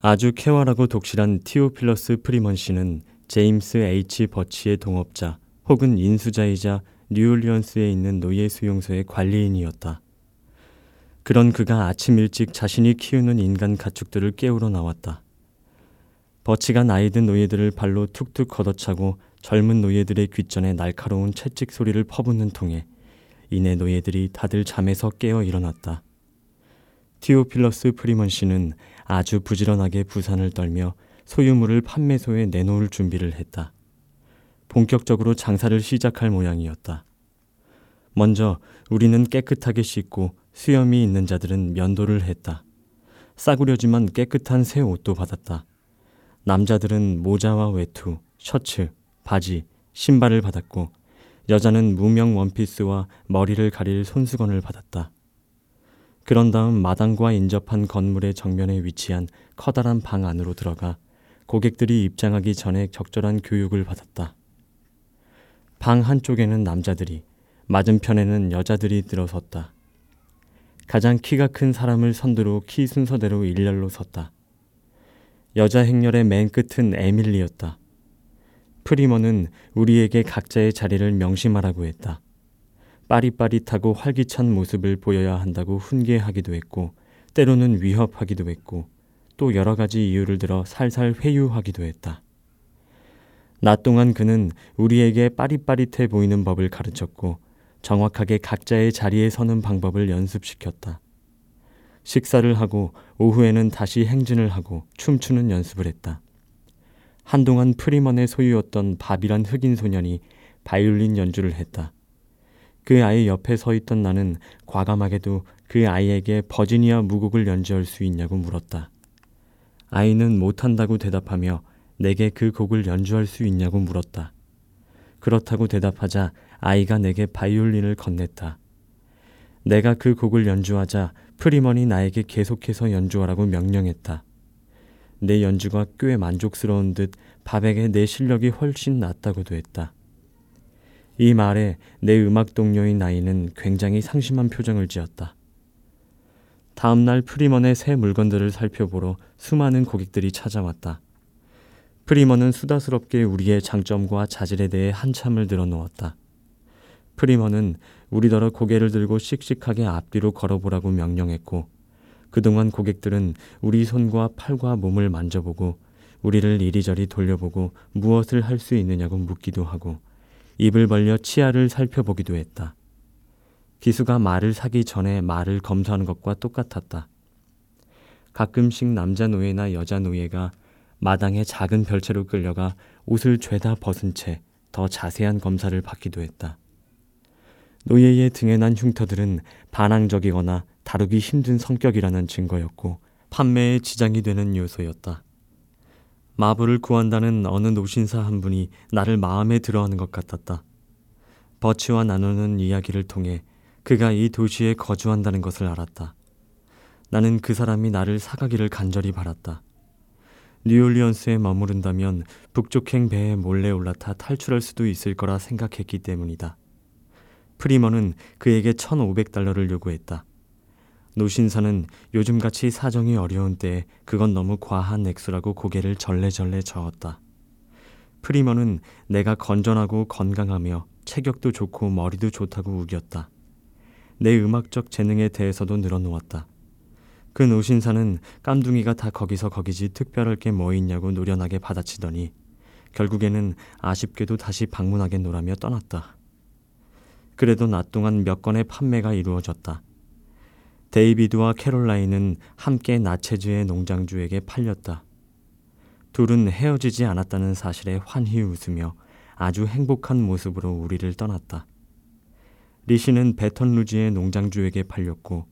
아주 쾌활하고 독실한 티오필러스 프리먼 씨는 제임스 H. 버치의 동업자 혹은 인수자이자 뉴올리언스에 있는 노예 수용소의 관리인이었다. 그런 그가 아침 일찍 자신이 키우는 인간 가축들을 깨우러 나왔다. 버치가 나이 든 노예들을 발로 툭툭 걷어차고 젊은 노예들의 귓전에 날카로운 채찍 소리를 퍼붓는 통에 이내 노예들이 다들 잠에서 깨어 일어났다. 티오필러스 프리먼 씨는 아주 부지런하게 부산을 떨며 소유물을 판매소에 내놓을 준비를 했다. 본격적으로 장사를 시작할 모양이었다. 먼저 우리는 깨끗하게 씻고 수염이 있는 자들은 면도를 했다. 싸구려지만 깨끗한 새 옷도 받았다. 남자들은 모자와 외투, 셔츠, 바지, 신발을 받았고 여자는 무명 원피스와 머리를 가릴 손수건을 받았다. 그런 다음 마당과 인접한 건물의 정면에 위치한 커다란 방 안으로 들어가 고객들이 입장하기 전에 적절한 교육을 받았다. 방 한쪽에는 남자들이, 맞은편에는 여자들이 들어섰다. 가장 키가 큰 사람을 선두로 키 순서대로 일렬로 섰다. 여자 행렬의 맨 끝은 에밀리였다. 프리머는 우리에게 각자의 자리를 명심하라고 했다. 빠릿빠릿하고 활기찬 모습을 보여야 한다고 훈계하기도 했고 때로는 위협하기도 했고 또 여러 가지 이유를 들어 살살 회유하기도 했다. 낮 동안 그는 우리에게 빠릿빠릿해 보이는 법을 가르쳤고 정확하게 각자의 자리에 서는 방법을 연습시켰다. 식사를 하고 오후에는 다시 행진을 하고 춤추는 연습을 했다. 한동안 프리먼의 소유였던 밥이란 흑인 소년이 바이올린 연주를 했다. 그 아이 옆에 서 있던 나는 과감하게도 그 아이에게 버지니아 무곡을 연주할 수 있냐고 물었다. 아이는 못한다고 대답하며 내게 그 곡을 연주할 수 있냐고 물었다. 그렇다고 대답하자 아이가 내게 바이올린을 건넸다. 내가 그 곡을 연주하자 프리먼이 나에게 계속해서 연주하라고 명령했다. 내 연주가 꽤 만족스러운 듯 밥에게 내 실력이 훨씬 낫다고도 했다. 이 말에 내 음악 동료인 나이는 굉장히 상심한 표정을 지었다. 다음 날 프리먼의 새 물건들을 살펴보러 수많은 고객들이 찾아왔다. 프리먼은 수다스럽게 우리의 장점과 자질에 대해 한참을 늘어놓았다. 프리먼은 우리더러 고개를 들고 씩씩하게 앞뒤로 걸어보라고 명령했고 그동안 고객들은 우리 손과 팔과 몸을 만져보고 우리를 이리저리 돌려보고 무엇을 할 수 있느냐고 묻기도 하고 입을 벌려 치아를 살펴보기도 했다. 기수가 말을 사기 전에 말을 검사하는 것과 똑같았다. 가끔씩 남자 노예나 여자 노예가 마당에 작은 별채로 끌려가 옷을 죄다 벗은 채 더 자세한 검사를 받기도 했다. 노예의 등에 난 흉터들은 반항적이거나 다루기 힘든 성격이라는 증거였고 판매에 지장이 되는 요소였다. 마부를 구한다는 어느 노신사 한 분이 나를 마음에 들어하는 것 같았다. 버치와 나누는 이야기를 통해 그가 이 도시에 거주한다는 것을 알았다. 나는 그 사람이 나를 사가기를 간절히 바랐다. 뉴올리언스에 머무른다면 북쪽행 배에 몰래 올라타 탈출할 수도 있을 거라 생각했기 때문이다. 프리머는 그에게 1,500달러를 요구했다. 노신사는 요즘같이 사정이 어려운 때에 그건 너무 과한 액수라고 고개를 절레절레 저었다. 프리머는 내가 건전하고 건강하며 체격도 좋고 머리도 좋다고 우겼다. 내 음악적 재능에 대해서도 늘어놓았다. 그 노신사는 깜둥이가 다 거기서 거기지 특별할 게 뭐 있냐고 노련하게 받아치더니 결국에는 아쉽게도 다시 방문하겠노라며 떠났다. 그래도 낮 동안 몇 건의 판매가 이루어졌다. 데이비드와 캐롤라인은 함께 나체즈의 농장주에게 팔렸다. 둘은 헤어지지 않았다는 사실에 환히 웃으며 아주 행복한 모습으로 우리를 떠났다. 리시는 베턴루지의 농장주에게 팔렸고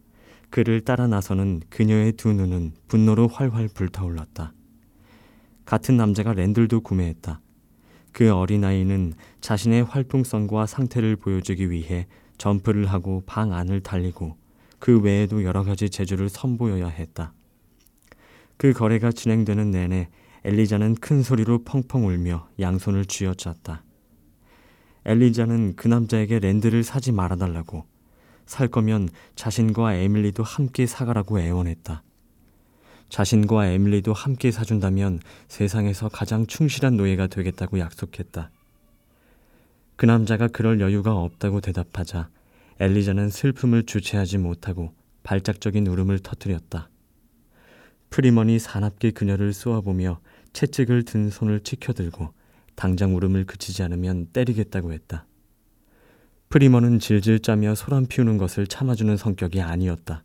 그를 따라 나서는 그녀의 두 눈은 분노로 활활 불타올랐다. 같은 남자가 랜들도 구매했다. 그 어린아이는 자신의 활동성과 상태를 보여주기 위해 점프를 하고 방 안을 달리고 그 외에도 여러 가지 재주를 선보여야 했다. 그 거래가 진행되는 내내 엘리자는 큰 소리로 펑펑 울며 양손을 쥐어짰다. 엘리자는 그 남자에게 랜드를 사지 말아달라고 살 거면 자신과 에밀리도 함께 사가라고 애원했다. 자신과 에밀리도 함께 사준다면 세상에서 가장 충실한 노예가 되겠다고 약속했다. 그 남자가 그럴 여유가 없다고 대답하자 엘리자는 슬픔을 주체하지 못하고 발작적인 울음을 터뜨렸다. 프리먼이 사납게 그녀를 쏘아보며 채찍을 든 손을 치켜들고 당장 울음을 그치지 않으면 때리겠다고 했다. 프리먼은 질질 짜며 소란 피우는 것을 참아주는 성격이 아니었다.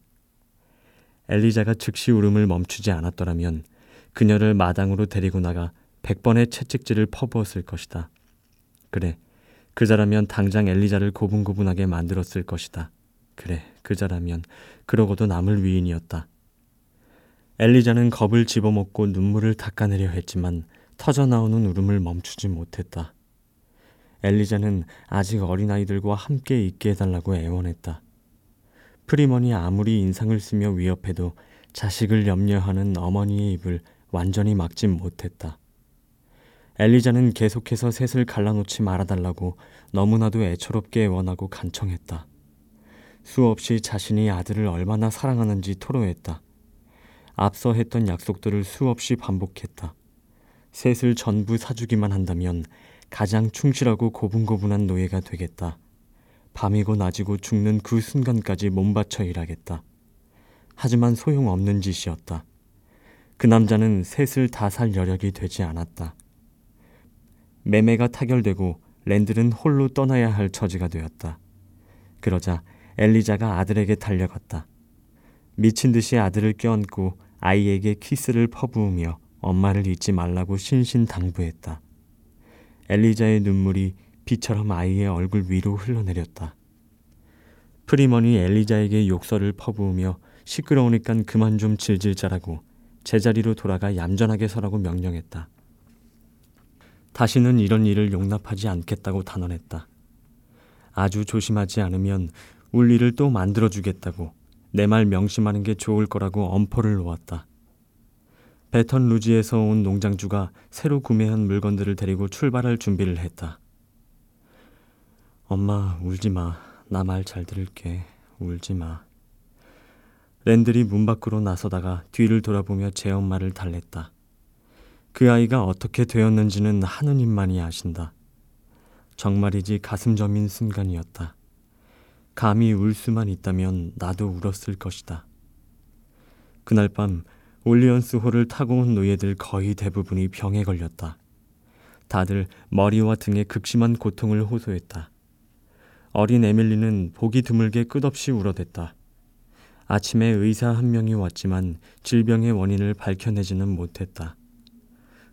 엘리자가 즉시 울음을 멈추지 않았더라면 그녀를 마당으로 데리고 나가 백번의 채찍질을 퍼부었을 것이다. 그래, 그자라면 당장 엘리자를 고분고분하게 만들었을 것이다. 그래, 그자라면 그러고도 남을 위인이었다. 엘리자는 겁을 집어먹고 눈물을 닦아내려 했지만 터져나오는 울음을 멈추지 못했다. 엘리자는 아직 어린아이들과 함께 있게 해달라고 애원했다. 프리먼이 아무리 인상을 쓰며 위협해도 자식을 염려하는 어머니의 입을 완전히 막지 못했다. 엘리자는 계속해서 셋을 갈라놓지 말아달라고 너무나도 애처롭게 애원하고 간청했다. 수없이 자신이 아들을 얼마나 사랑하는지 토로했다. 앞서 했던 약속들을 수없이 반복했다. 셋을 전부 사주기만 한다면 가장 충실하고 고분고분한 노예가 되겠다. 밤이고 낮이고 죽는 그 순간까지 몸바쳐 일하겠다. 하지만 소용없는 짓이었다. 그 남자는 셋을 다 살 여력이 되지 않았다. 매매가 타결되고 랜들은 홀로 떠나야 할 처지가 되었다. 그러자 엘리자가 아들에게 달려갔다. 미친 듯이 아들을 껴안고 아이에게 키스를 퍼부으며 엄마를 잊지 말라고 신신당부했다. 엘리자의 눈물이 비처럼 아이의 얼굴 위로 흘러내렸다. 프리먼이 엘리자에게 욕설을 퍼부으며 시끄러우니까 그만 좀 질질 짜라고 제자리로 돌아가 얌전하게 서라고 명령했다. 다시는 이런 일을 용납하지 않겠다고 단언했다. 아주 조심하지 않으면 울 일을 또 만들어주겠다고 내 말 명심하는 게 좋을 거라고 엄포를 놓았다. 베턴 루지에서 온 농장주가 새로 구매한 물건들을 데리고 출발할 준비를 했다. 엄마, 울지 마. 나 말 잘 들을게. 울지 마. 랜들이 문 밖으로 나서다가 뒤를 돌아보며 제 엄마를 달랬다. 그 아이가 어떻게 되었는지는 하느님만이 아신다. 정말이지 가슴 저민 순간이었다. 감히 울 수만 있다면 나도 울었을 것이다. 그날 밤 올리언스 홀을 타고 온 노예들 거의 대부분이 병에 걸렸다. 다들 머리와 등에 극심한 고통을 호소했다. 어린 에밀리는 보기 드물게 끝없이 울어댔다. 아침에 의사 한 명이 왔지만 질병의 원인을 밝혀내지는 못했다.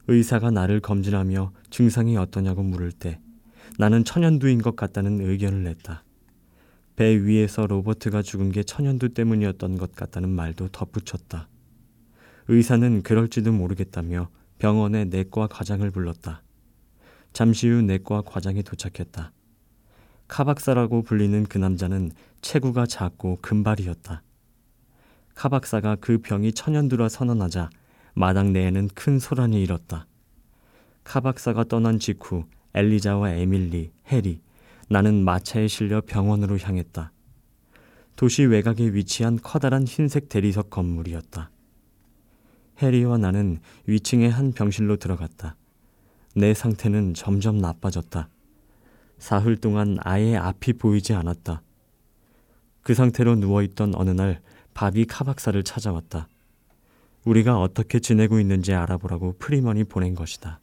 의사가 나를 검진하며 증상이 어떠냐고 물을 때 나는 천연두인 것 같다는 의견을 냈다. 배 위에서 로버트가 죽은 게 천연두 때문이었던 것 같다는 말도 덧붙였다. 의사는 그럴지도 모르겠다며 병원에 내과 과장을 불렀다. 잠시 후 내과 과장이 도착했다. 카박사라고 불리는 그 남자는 체구가 작고 금발이었다. 카박사가 그 병이 천연두라 선언하자 마당 내에는 큰 소란이 일었다. 카박사가 떠난 직후 엘리자와 에밀리, 해리, 나는 마차에 실려 병원으로 향했다. 도시 외곽에 위치한 커다란 흰색 대리석 건물이었다. 해리와 나는 위층의 한 병실로 들어갔다. 내 상태는 점점 나빠졌다. 사흘 동안 아예 앞이 보이지 않았다. 그 상태로 누워있던 어느 날 밥이 카 박사를 찾아왔다. 우리가 어떻게 지내고 있는지 알아보라고 프리먼이 보낸 것이다.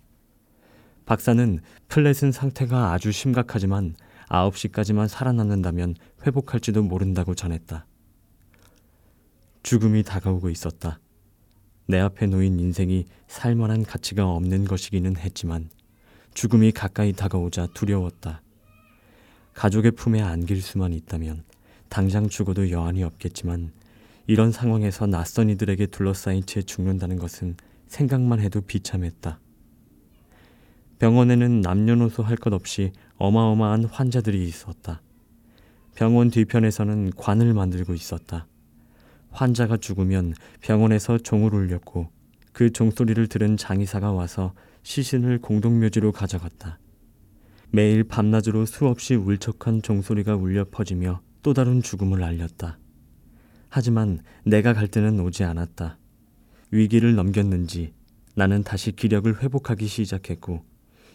박사는 플랫은 상태가 아주 심각하지만 9시까지만 살아남는다면 회복할지도 모른다고 전했다. 죽음이 다가오고 있었다. 내 앞에 놓인 인생이 살만한 가치가 없는 것이기는 했지만 죽음이 가까이 다가오자 두려웠다. 가족의 품에 안길 수만 있다면 당장 죽어도 여한이 없겠지만 이런 상황에서 낯선 이들에게 둘러싸인 채 죽는다는 것은 생각만 해도 비참했다. 병원에는 남녀노소 할 것 없이 어마어마한 환자들이 있었다. 병원 뒤편에서는 관을 만들고 있었다. 환자가 죽으면 병원에서 종을 울렸고 그 종소리를 들은 장의사가 와서 시신을 공동묘지로 가져갔다. 매일 밤낮으로 수없이 울적한 종소리가 울려 퍼지며 또 다른 죽음을 알렸다. 하지만 내가 갈 때는 오지 않았다. 위기를 넘겼는지 나는 다시 기력을 회복하기 시작했고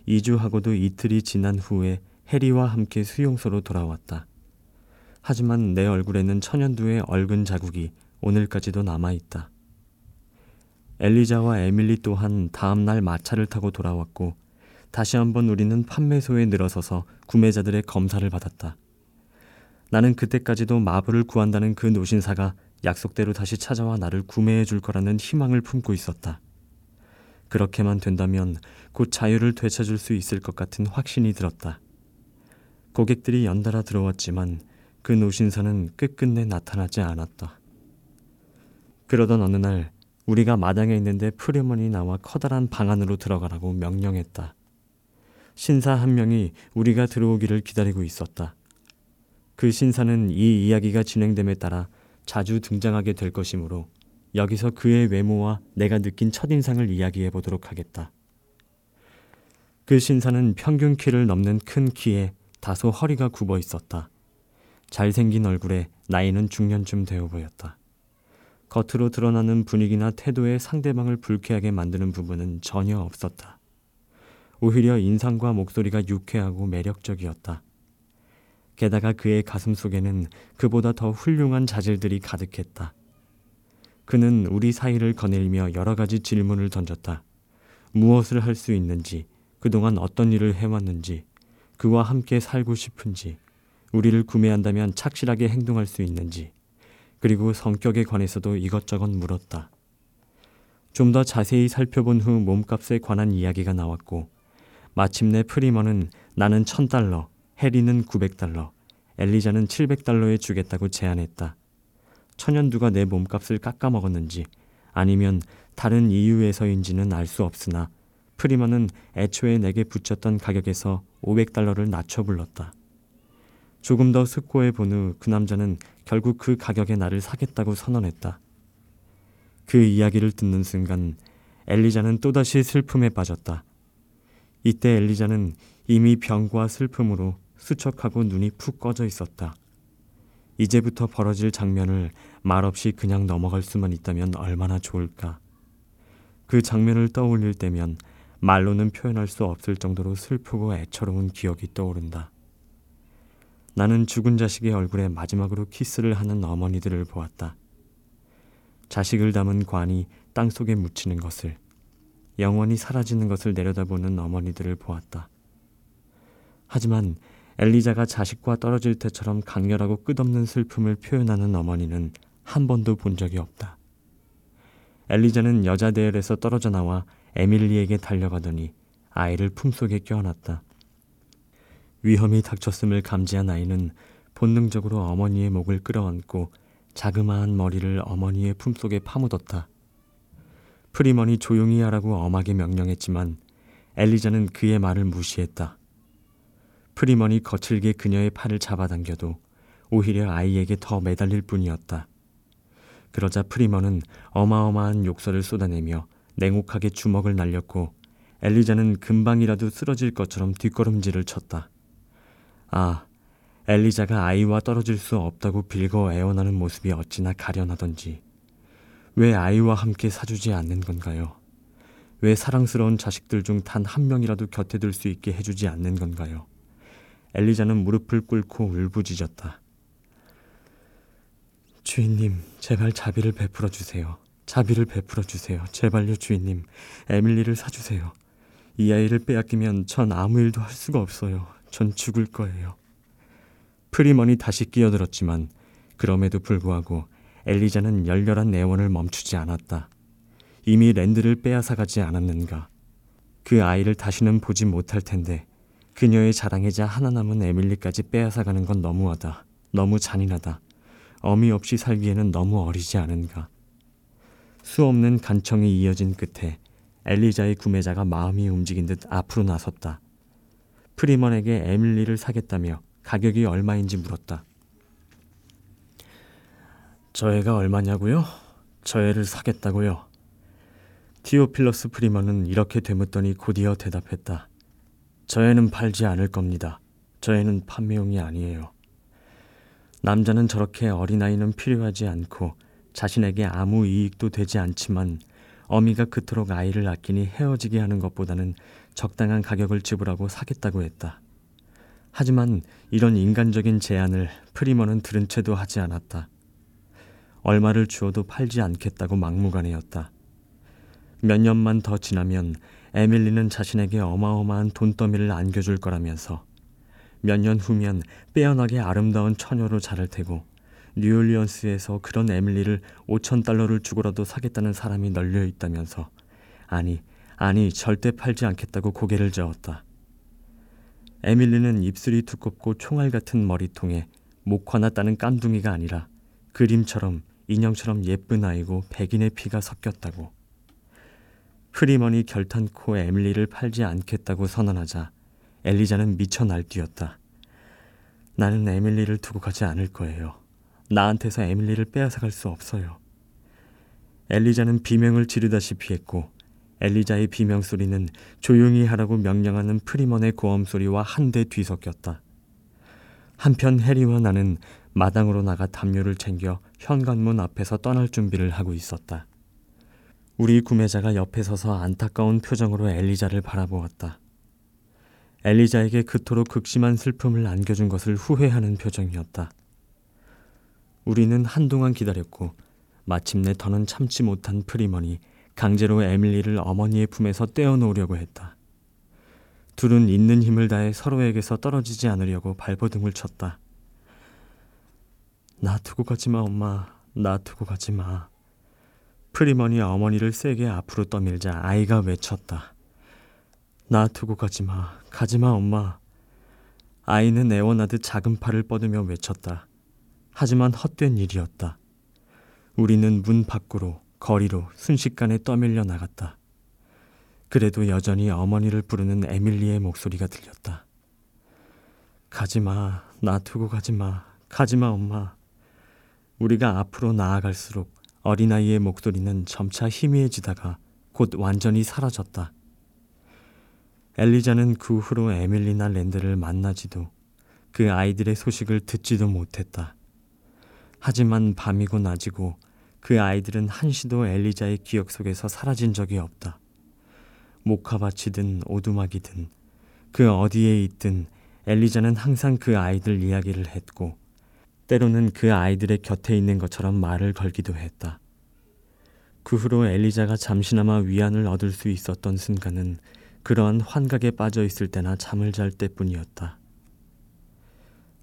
2주하고도 이틀이 지난 후에 해리와 함께 수용소로 돌아왔다. 하지만 내 얼굴에는 천연두의 얼근 자국이 오늘까지도 남아있다. 엘리자와 에밀리 또한 다음날 마차를 타고 돌아왔고 다시 한번 우리는 판매소에 늘어서서 구매자들의 검사를 받았다. 나는 그때까지도 마블을 구한다는 그 노신사가 약속대로 다시 찾아와 나를 구매해 줄 거라는 희망을 품고 있었다. 그렇게만 된다면 곧 자유를 되찾을 수 있을 것 같은 확신이 들었다. 고객들이 연달아 들어왔지만 그 노신사는 끝끝내 나타나지 않았다. 그러던 어느 날 우리가 마당에 있는데 프리먼이 나와 커다란 방 안으로 들어가라고 명령했다. 신사 한 명이 우리가 들어오기를 기다리고 있었다. 그 신사는 이 이야기가 진행됨에 따라 자주 등장하게 될 것이므로 여기서 그의 외모와 내가 느낀 첫인상을 이야기해 보도록 하겠다. 그 신사는 평균 키를 넘는 큰 키에 다소 허리가 굽어 있었다. 잘생긴 얼굴에 나이는 중년쯤 되어 보였다. 겉으로 드러나는 분위기나 태도에 상대방을 불쾌하게 만드는 부분은 전혀 없었다. 오히려 인상과 목소리가 유쾌하고 매력적이었다. 게다가 그의 가슴 속에는 그보다 더 훌륭한 자질들이 가득했다. 그는 우리 사이를 거닐며 여러 가지 질문을 던졌다. 무엇을 할 수 있는지, 그동안 어떤 일을 해왔는지, 그와 함께 살고 싶은지, 우리를 구매한다면 착실하게 행동할 수 있는지, 그리고 성격에 관해서도 이것저것 물었다. 좀 더 자세히 살펴본 후 몸값에 관한 이야기가 나왔고, 마침내 프리머는 나는 1000달러, 해리는 900달러, 엘리자는 700달러에 주겠다고 제안했다. 천연두가 내 몸값을 깎아먹었는지 아니면 다른 이유에서인지는 알 수 없으나 프리머는 애초에 내게 붙였던 가격에서 500달러를 낮춰 불렀다. 조금 더 숙고해 본 후 그 남자는 결국 그 가격에 나를 사겠다고 선언했다. 그 이야기를 듣는 순간 엘리자는 또다시 슬픔에 빠졌다. 이때 엘리자는 이미 병과 슬픔으로 수척하고 눈이 푹 꺼져 있었다. 이제부터 벌어질 장면을 말없이 그냥 넘어갈 수만 있다면 얼마나 좋을까. 그 장면을 떠올릴 때면 말로는 표현할 수 없을 정도로 슬프고 애처로운 기억이 떠오른다. 나는 죽은 자식의 얼굴에 마지막으로 키스를 하는 어머니들을 보았다. 자식을 담은 관이 땅 속에 묻히는 것을, 영원히 사라지는 것을 내려다보는 어머니들을 보았다. 하지만 엘리자가 자식과 떨어질 때처럼 강렬하고 끝없는 슬픔을 표현하는 어머니는 한 번도 본 적이 없다. 엘리자는 여자 대열에서 떨어져 나와 에밀리에게 달려가더니 아이를 품속에 껴안았다. 위험이 닥쳤음을 감지한 아이는 본능적으로 어머니의 목을 끌어안고 자그마한 머리를 어머니의 품속에 파묻었다. 프리먼이 조용히 하라고 엄하게 명령했지만 엘리자는 그의 말을 무시했다. 프리먼이 거칠게 그녀의 팔을 잡아당겨도 오히려 아이에게 더 매달릴 뿐이었다. 그러자 프리먼은 어마어마한 욕설을 쏟아내며 냉혹하게 주먹을 날렸고 엘리자는 금방이라도 쓰러질 것처럼 뒷걸음질을 쳤다. 아, 엘리자가 아이와 떨어질 수 없다고 빌거 애원하는 모습이 어찌나 가련하던지. 왜 아이와 함께 사주지 않는 건가요? 왜 사랑스러운 자식들 중 단 한 명이라도 곁에 둘수 있게 해주지 않는 건가요? 엘리자는 무릎을 꿇고 울부짖었다. 주인님, 제발 자비를 베풀어 주세요. 자비를 베풀어 주세요. 제발요, 주인님. 에밀리를 사주세요. 이 아이를 빼앗기면 전 아무 일도 할 수가 없어요. 전 죽을 거예요. 프리먼이 다시 끼어들었지만 그럼에도 불구하고 엘리자는 열렬한 애원을 멈추지 않았다. 이미 랜들을 빼앗아가지 않았는가. 그 아이를 다시는 보지 못할 텐데 그녀의 자랑이자 하나 남은 에밀리까지 빼앗아가는 건 너무하다. 너무 잔인하다. 어미 없이 살기에는 너무 어리지 않은가. 수없는 간청이 이어진 끝에 엘리자의 구매자가 마음이 움직인 듯 앞으로 나섰다. 프리먼에게 에밀리를 사겠다며 가격이 얼마인지 물었다. 저 애가 얼마냐고요? 저 애를 사겠다고요? 티오필러스 프리먼은 이렇게 되묻더니 곧이어 대답했다. 저 애는 팔지 않을 겁니다. 저 애는 판매용이 아니에요. 남자는 저렇게 어린아이는 필요하지 않고 자신에게 아무 이익도 되지 않지만 어미가 그토록 아이를 아끼니 헤어지게 하는 것보다는 적당한 가격을 지불하고 사겠다고 했다. 하지만 이런 인간적인 제안을 프리먼은 들은 채도 하지 않았다. 얼마를 주어도 팔지 않겠다고 막무가내였다. 몇 년만 더 지나면 에밀리는 자신에게 어마어마한 돈더미를 안겨줄 거라면서 몇 년 후면 빼어나게 아름다운 처녀로 자랄 테고 뉴올리언스에서 그런 에밀리를 5천 달러를 주고라도 사겠다는 사람이 널려 있다면서 아니 아니 절대 팔지 않겠다고 고개를 저었다. 에밀리는 입술이 두껍고 총알 같은 머리통에 목 하나 따는 깜둥이가 아니라 그림처럼 인형처럼 예쁜 아이고 백인의 피가 섞였다고. 프리먼이 결단코 에밀리를 팔지 않겠다고 선언하자 엘리자는 미쳐 날뛰었다. 나는 에밀리를 두고 가지 않을 거예요. 나한테서 에밀리를 빼앗아갈 수 없어요. 엘리자는 비명을 지르다시피 했고 엘리자의 비명 소리는 조용히 하라고 명령하는 프리먼의 고함 소리와 한데 뒤섞였다. 한편 해리와 나는 마당으로 나가 담요를 챙겨 현관문 앞에서 떠날 준비를 하고 있었다. 우리 구매자가 옆에 서서 안타까운 표정으로 엘리자를 바라보았다. 엘리자에게 그토록 극심한 슬픔을 안겨준 것을 후회하는 표정이었다. 우리는 한동안 기다렸고 마침내 더는 참지 못한 프리먼이 강제로 에밀리를 어머니의 품에서 떼어놓으려고 했다. 둘은 있는 힘을 다해 서로에게서 떨어지지 않으려고 발버둥을 쳤다. 나 두고 가지 마, 엄마. 나 두고 가지 마. 프리먼이 어머니를 세게 앞으로 떠밀자 아이가 외쳤다. 나 두고 가지 마. 가지 마, 엄마. 아이는 애원하듯 작은 팔을 뻗으며 외쳤다. 하지만 헛된 일이었다. 우리는 문 밖으로 거리로 순식간에 떠밀려 나갔다. 그래도 여전히 어머니를 부르는 에밀리의 목소리가 들렸다. 가지마, 나 두고 가지마, 가지마 엄마. 우리가 앞으로 나아갈수록 어린아이의 목소리는 점차 희미해지다가 곧 완전히 사라졌다. 엘리자는 그 후로 에밀리나 랜드를 만나지도 그 아이들의 소식을 듣지도 못했다. 하지만 밤이고 낮이고 그 아이들은 한시도 엘리자의 기억 속에서 사라진 적이 없다. 목화밭이든 오두막이든 그 어디에 있든 엘리자는 항상 그 아이들 이야기를 했고 때로는 그 아이들의 곁에 있는 것처럼 말을 걸기도 했다. 그 후로 엘리자가 잠시나마 위안을 얻을 수 있었던 순간은 그러한 환각에 빠져 있을 때나 잠을 잘 때뿐이었다.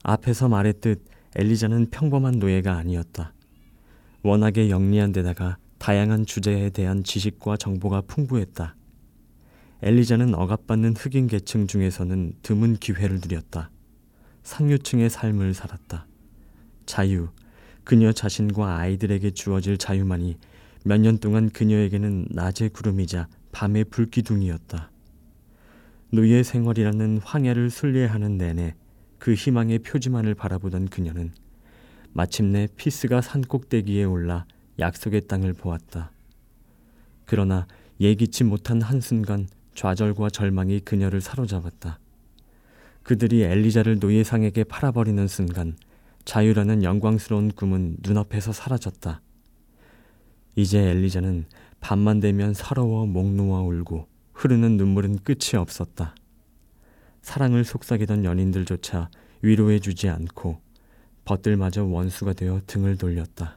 앞에서 말했듯 엘리자는 평범한 노예가 아니었다. 워낙에 영리한 데다가 다양한 주제에 대한 지식과 정보가 풍부했다. 엘리자는 억압받는 흑인 계층 중에서는 드문 기회를 누렸다. 상류층의 삶을 살았다. 자유, 그녀 자신과 아이들에게 주어질 자유만이 몇 년 동안 그녀에게는 낮의 구름이자 밤의 불기둥이었다. 노예 생활이라는 황야를 순례하는 내내 그 희망의 표지만을 바라보던 그녀는 마침내 피스가 산 꼭대기에 올라 약속의 땅을 보았다. 그러나 예기치 못한 한순간 좌절과 절망이 그녀를 사로잡았다. 그들이 엘리자를 노예상에게 팔아버리는 순간 자유라는 영광스러운 꿈은 눈앞에서 사라졌다. 이제 엘리자는 밤만 되면 서러워 목 놓아 울고 흐르는 눈물은 끝이 없었다. 사랑을 속삭이던 연인들조차 위로해 주지 않고 벗들마저 원수가 되어 등을 돌렸다.